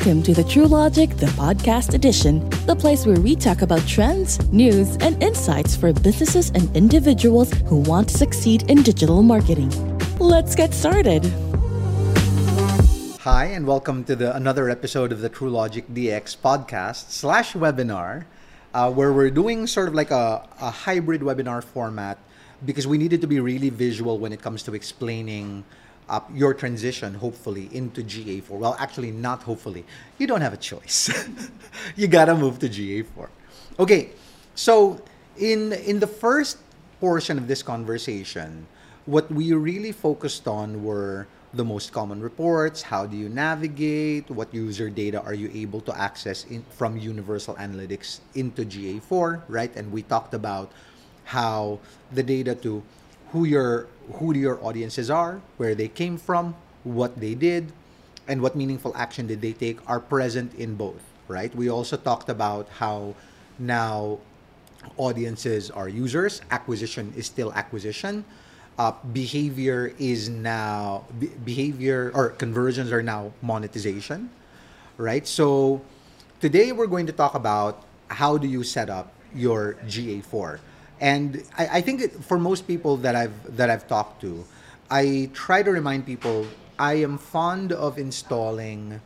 Welcome to the True Logic, the podcast edition, the place where we talk about trends, news, and insights for businesses and individuals who want to succeed in digital marketing. Let's get started. Hi, and welcome to the another episode of the True Logic DX podcast slash webinar, uh, where we're doing sort of like a, a hybrid webinar format because we needed to be really visual when it comes to explaining uh, your transition, hopefully, into GA4. Well, actually, not hopefully. You don't have a choice. you gotta move to GA4. Okay, so in in the first portion of this conversation, what we really focused on were the most common reports, how do you navigate, what user data are you able to access in, from Universal Analytics into GA4, right? And we talked about how the data to who your who your audiences are, where they came from, what they did, and what meaningful action did they take are present in both, right? We also talked about how now audiences are users, acquisition is still acquisition. Uh, behavior is now be- behavior or conversions are now monetization, right? So today we're going to talk about how do you set up your GA4 and I, I think it, for most people that I've that I've talked to, I try to remind people I am fond of installing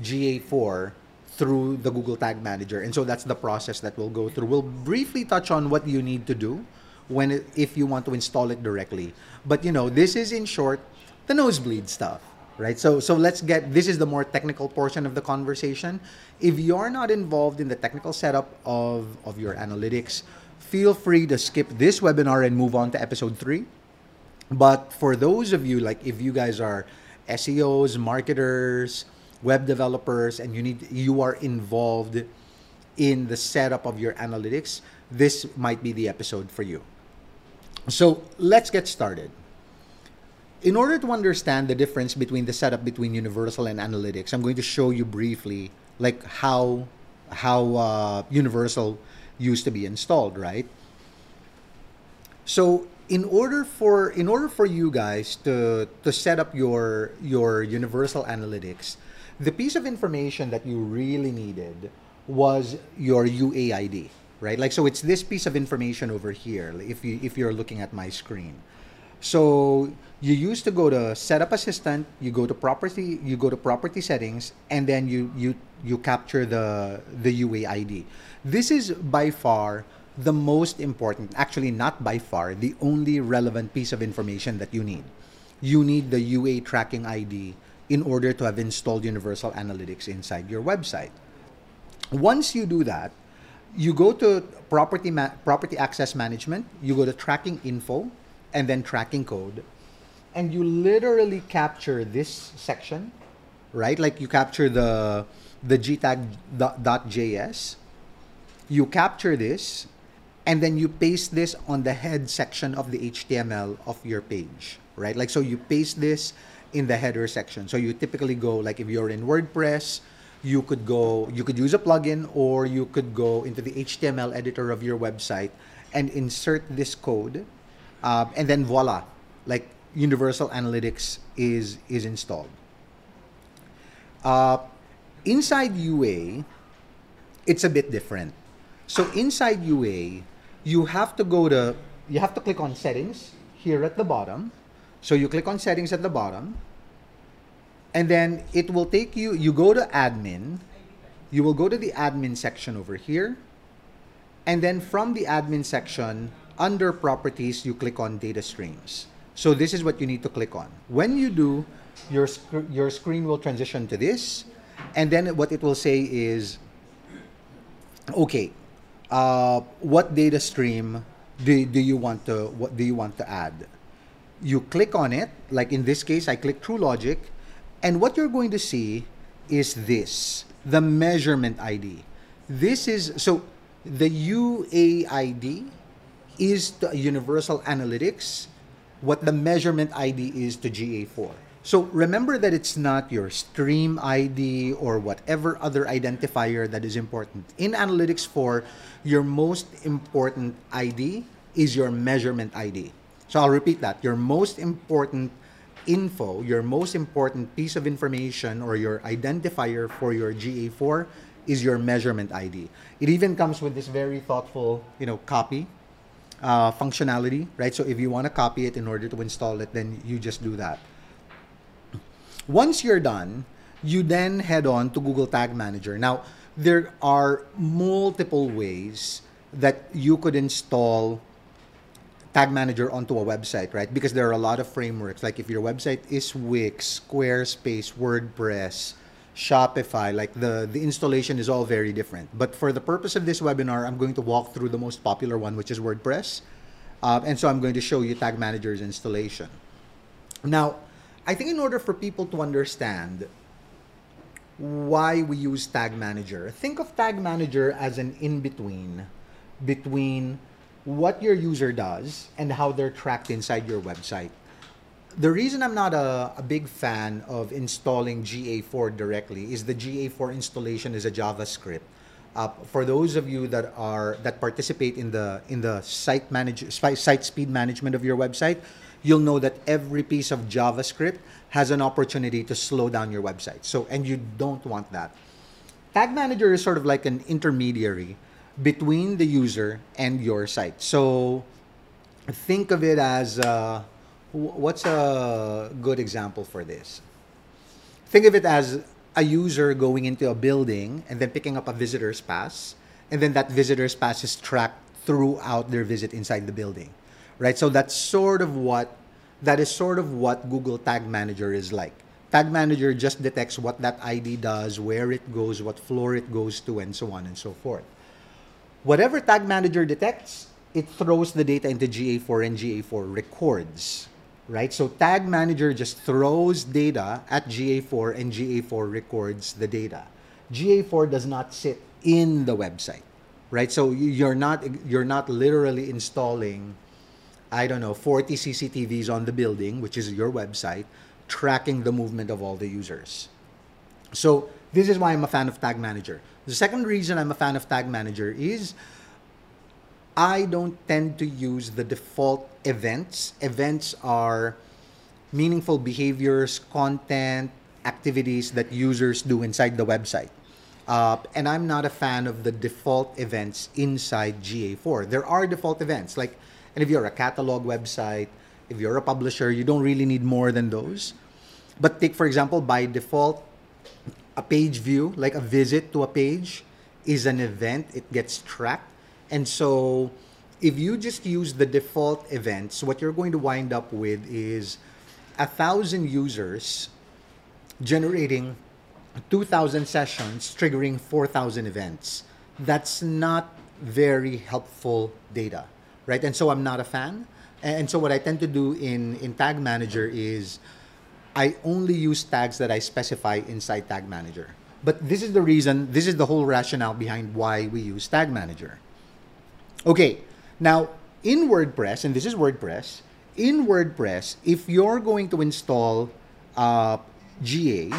GA4 through the Google Tag Manager, and so that's the process that we'll go through. We'll briefly touch on what you need to do when it, if you want to install it directly. But you know, this is in short the nosebleed stuff, right? So so let's get this is the more technical portion of the conversation. If you're not involved in the technical setup of of your analytics, feel free to skip this webinar and move on to episode three. But for those of you, like if you guys are SEOs, marketers, web developers, and you need you are involved in the setup of your analytics, this might be the episode for you. So let's get started. In order to understand the difference between the setup between Universal and Analytics, I'm going to show you briefly like how how uh, Universal used to be installed, right? So in order for in order for you guys to to set up your your universal analytics, the piece of information that you really needed was your UAID, right? Like so it's this piece of information over here if you if you're looking at my screen. So you used to go to setup assistant, you go to property, you go to property settings, and then you you you capture the the UAID. This is by far the most important, actually not by far, the only relevant piece of information that you need. You need the UA tracking ID in order to have installed Universal Analytics inside your website. Once you do that, you go to property ma- property access management, you go to tracking info and then tracking code and you literally capture this section, right? Like you capture the the gtag.js, you capture this, and then you paste this on the head section of the HTML of your page, right? Like so you paste this in the header section. So you typically go like if you're in WordPress, you could go you could use a plugin or you could go into the HTML editor of your website and insert this code, uh, and then voila, like Universal Analytics is is installed. Uh, inside UA, it's a bit different. So inside UA, you have to go to you have to click on settings here at the bottom. So you click on settings at the bottom, and then it will take you. You go to admin. You will go to the admin section over here, and then from the admin section under properties, you click on data streams. So this is what you need to click on. When you do, your, sc- your screen will transition to this. And then what it will say is, okay, uh, what data stream do, do you want to what do you want to add? You click on it, like in this case, I click True Logic, and what you're going to see is this, the measurement ID. This is so the UAID is the Universal Analytics what the measurement ID is to GA4. So remember that it's not your stream ID or whatever other identifier that is important. In Analytics 4, your most important ID is your measurement ID. So I'll repeat that. Your most important info, your most important piece of information or your identifier for your GA4 is your measurement ID. It even comes with this very thoughtful, you know, copy uh, functionality, right? So if you want to copy it in order to install it, then you just do that. Once you're done, you then head on to Google Tag Manager. Now, there are multiple ways that you could install Tag Manager onto a website, right? Because there are a lot of frameworks. Like if your website is Wix, Squarespace, WordPress, Shopify, like the, the installation is all very different. But for the purpose of this webinar, I'm going to walk through the most popular one, which is WordPress. Uh, and so I'm going to show you Tag Manager's installation. Now, I think in order for people to understand why we use Tag Manager, think of Tag Manager as an in between between what your user does and how they're tracked inside your website. The reason I'm not a, a big fan of installing GA4 directly is the GA4 installation is a JavaScript. Uh, for those of you that are that participate in the in the site manage site speed management of your website, you'll know that every piece of JavaScript has an opportunity to slow down your website. So and you don't want that. Tag Manager is sort of like an intermediary between the user and your site. So think of it as uh, what's a good example for this? Think of it as a user going into a building and then picking up a visitor's pass, and then that visitor's pass is tracked throughout their visit inside the building, right? So that's sort of what that is sort of what Google Tag Manager is like. Tag Manager just detects what that ID does, where it goes, what floor it goes to, and so on and so forth whatever tag manager detects, it throws the data into GA4 and GA4 records, right? So tag manager just throws data at GA4 and GA4 records the data. GA4 does not sit in the website, right? So you're not you're not literally installing I don't know 40 CCTVs on the building, which is your website, tracking the movement of all the users. So this is why I'm a fan of Tag Manager. The second reason I'm a fan of Tag Manager is I don't tend to use the default events. Events are meaningful behaviors, content, activities that users do inside the website. Uh, and I'm not a fan of the default events inside GA4. There are default events, like, and if you're a catalog website, if you're a publisher, you don't really need more than those. But take, for example, by default, a page view, like a visit to a page, is an event. It gets tracked. And so if you just use the default events, what you're going to wind up with is a thousand users generating 2,000 sessions, triggering 4,000 events. That's not very helpful data, right? And so I'm not a fan. And so what I tend to do in, in Tag Manager is I only use tags that I specify inside Tag Manager. But this is the reason, this is the whole rationale behind why we use Tag Manager. Okay, now in WordPress, and this is WordPress, in WordPress, if you're going to install uh, GA,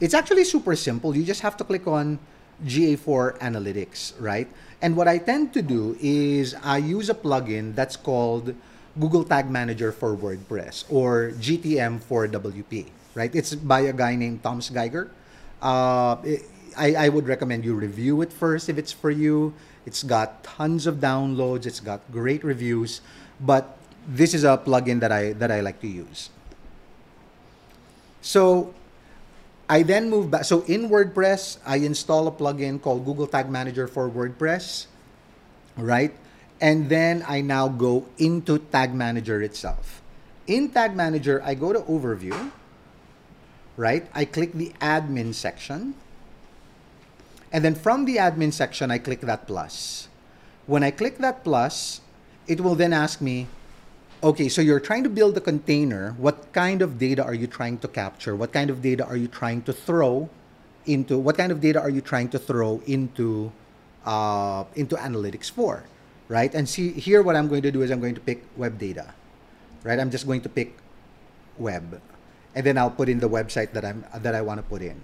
it's actually super simple. You just have to click on GA4 Analytics, right? And what I tend to do is I use a plugin that's called Google Tag Manager for WordPress or GTM for WP, right? It's by a guy named Thomas Geiger. Uh, I, I would recommend you review it first if it's for you. It's got tons of downloads. It's got great reviews, but this is a plugin that I that I like to use. So I then move back. So in WordPress, I install a plugin called Google Tag Manager for WordPress, right? And then I now go into Tag Manager itself. In Tag Manager, I go to Overview, right? I click the Admin section. And then from the Admin section, I click that plus. When I click that plus, it will then ask me, okay, so you're trying to build a container. What kind of data are you trying to capture? What kind of data are you trying to throw into? What kind of data are you trying to throw into uh, into Analytics 4? right? And see here what I'm going to do is I'm going to pick web data, right? I'm just going to pick web, and then I'll put in the website that I'm that I want to put in.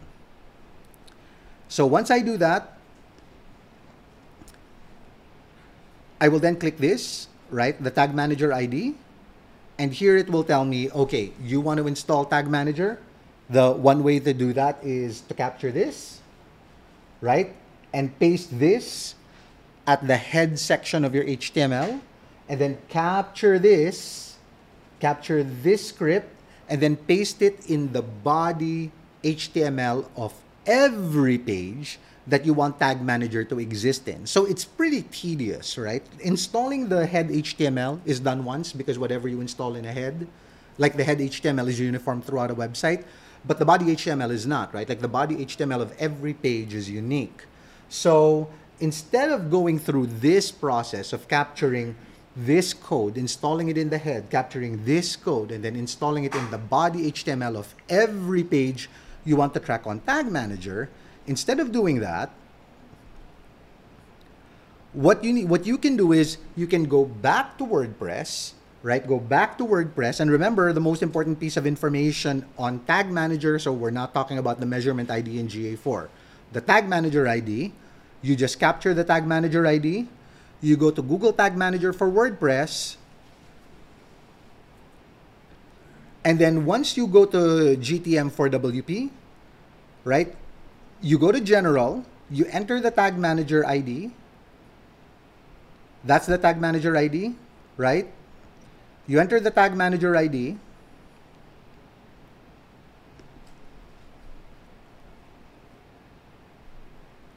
So once I do that, I will then click this, right? The tag manager ID, And here it will tell me, okay, you want to install Tag Manager? The one way to do that is to capture this, right? And paste this at the head section of your HTML, and then capture this, capture this script, and then paste it in the body HTML of every page that you want Tag Manager to exist in. So it's pretty tedious, right? Installing the head HTML is done once because whatever you install in a head, like the head HTML is uniform throughout a website, but the body HTML is not, right? Like the body HTML of every page is unique. So instead of going through this process of capturing this code, installing it in the head, capturing this code, and then installing it in the body HTML of every page you want to track on Tag Manager, instead of doing that, what you need, what you can do is you can go back to WordPress, right? Go back to WordPress, and remember the most important piece of information on Tag Manager. So we're not talking about the measurement ID in GA4. The Tag Manager ID, you just capture the Tag Manager ID. You go to Google Tag Manager for WordPress. And then once you go to GTM for WP, right? you go to general, you enter the tag manager ID. That's the tag manager ID, right? You enter the tag manager ID.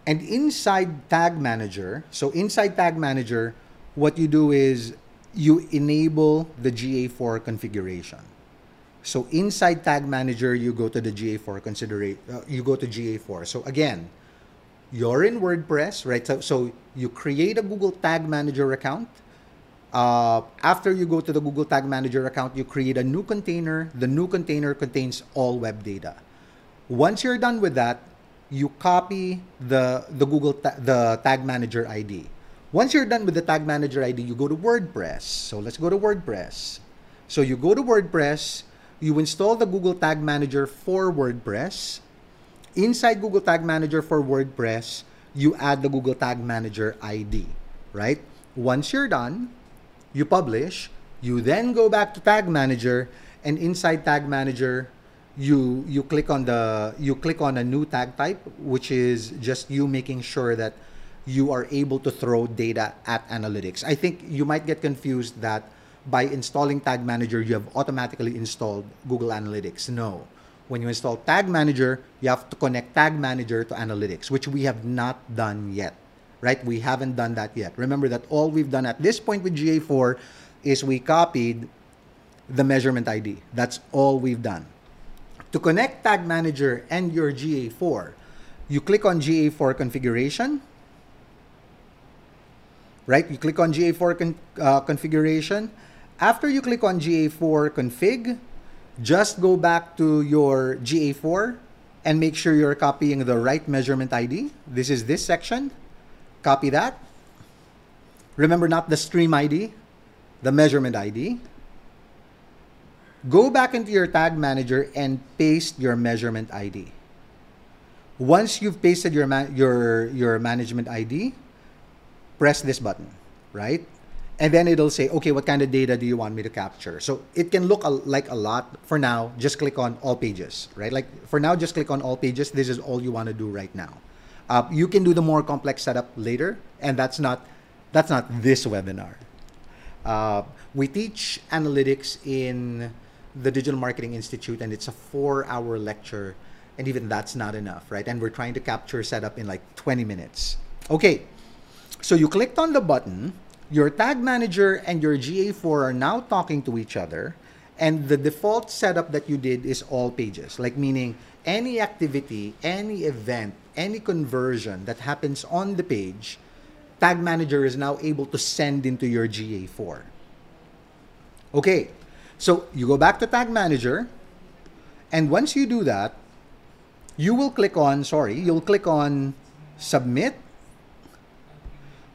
And inside tag manager, so inside tag manager, what you do is you enable the GA4 configuration. So inside Tag Manager, you go to the GA4 considerate. Uh, you go to GA4. So again, you're in WordPress, right? So, so you create a Google Tag Manager account. Uh, after you go to the Google Tag Manager account, you create a new container. The new container contains all web data. Once you're done with that, you copy the the Google ta- the Tag Manager ID. Once you're done with the Tag Manager ID, you go to WordPress. So let's go to WordPress. So you go to WordPress, you install the Google Tag Manager for WordPress. Inside Google Tag Manager for WordPress, you add the Google Tag Manager ID, right? Once you're done, you publish, you then go back to Tag Manager and inside Tag Manager, you you click on the you click on a new tag type which is just you making sure that you are able to throw data at analytics. I think you might get confused that by installing Tag Manager, you have automatically installed Google Analytics. No. When you install Tag Manager, you have to connect Tag Manager to Analytics, which we have not done yet, right? We haven't done that yet. Remember that all we've done at this point with GA4 is we copied the measurement ID. That's all we've done. To connect Tag Manager and your GA4, you click on GA4 configuration, right? You click on GA4 con- uh, configuration after you click on GA4 config, just go back to your GA4 and make sure you're copying the right measurement ID. This is this section. Copy that. Remember not the stream ID, the measurement ID. Go back into your tag manager and paste your measurement ID. Once you've pasted your your your management ID, press this button, right? And then it'll say, okay, what kind of data do you want me to capture? So it can look like a lot. For now, just click on all pages, right? Like for now, just click on all pages. This is all you want to do right now. Uh, you can do the more complex setup later, and that's not that's not this webinar. Uh, we teach analytics in the Digital Marketing Institute, and it's a four-hour lecture, and even that's not enough, right? And we're trying to capture setup in like 20 minutes. Okay, so you clicked on the button your tag manager and your GA4 are now talking to each other and the default setup that you did is all pages. Like meaning any activity any event any conversion that happens on the page tag manager is now able to send into your GA4 okay so you go back to tag manager and once you do that you will click on sorry you'll click on submit.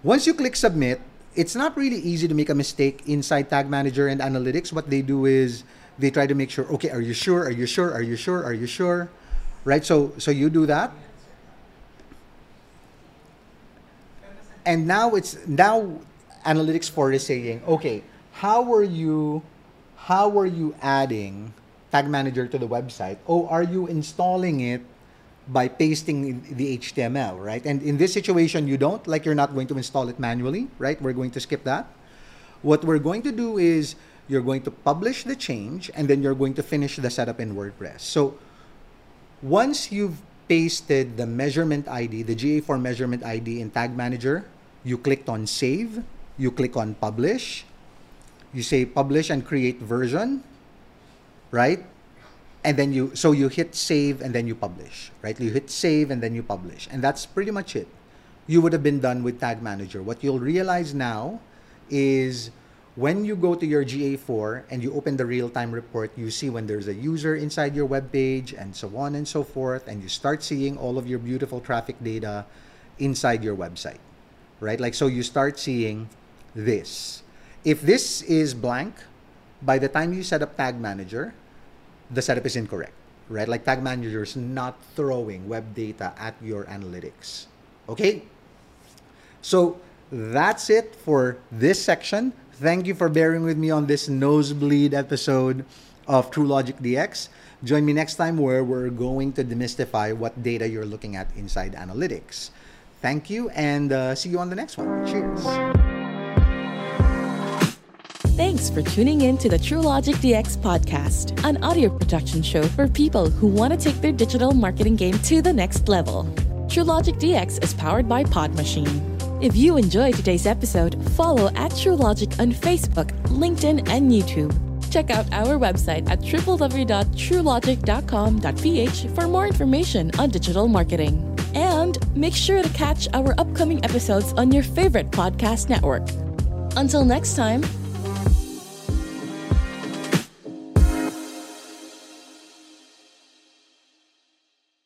Once you click submit it's not really easy to make a mistake inside Tag Manager and Analytics. What they do is they try to make sure, okay, are you sure? Are you sure? Are you sure? Are you sure? Right? So so you do that. And now it's now Analytics 4 is saying, okay, how are you how are you adding Tag Manager to the website? Oh, are you installing it by pasting the HTML, right? And in this situation, you don't, like you're not going to install it manually, right? We're going to skip that. What we're going to do is you're going to publish the change and then you're going to finish the setup in WordPress. So once you've pasted the measurement ID, the GA4 measurement ID in Tag Manager, you clicked on save, you click on publish, you say publish and create version, right? And then you, so you hit save and then you publish, right? You hit save and then you publish. And that's pretty much it. You would have been done with Tag Manager. What you'll realize now is when you go to your GA4 and you open the real-time report, you see when there's a user inside your web page and so on and so forth, and you start seeing all of your beautiful traffic data inside your website, right? Like, so you start seeing this. If this is blank, by the time you set up Tag Manager, the setup is incorrect, right? Like Tag Manager is not throwing web data at your analytics, okay? So that's it for this section. Thank you for bearing with me on this nosebleed episode of TrueLogic DX. Join me next time where we're going to demystify what data you're looking at inside analytics. Thank you and uh, see you on the next one. Cheers. Thanks for tuning in to the TrueLogic DX podcast, an audio production show for people who want to take their digital marketing game to the next level. TrueLogic DX is powered by Pod Machine. If you enjoyed today's episode, follow at TrueLogic on Facebook, LinkedIn, and YouTube. Check out our website at www.truelogic.com.ph for more information on digital marketing. And make sure to catch our upcoming episodes on your favorite podcast network. Until next time,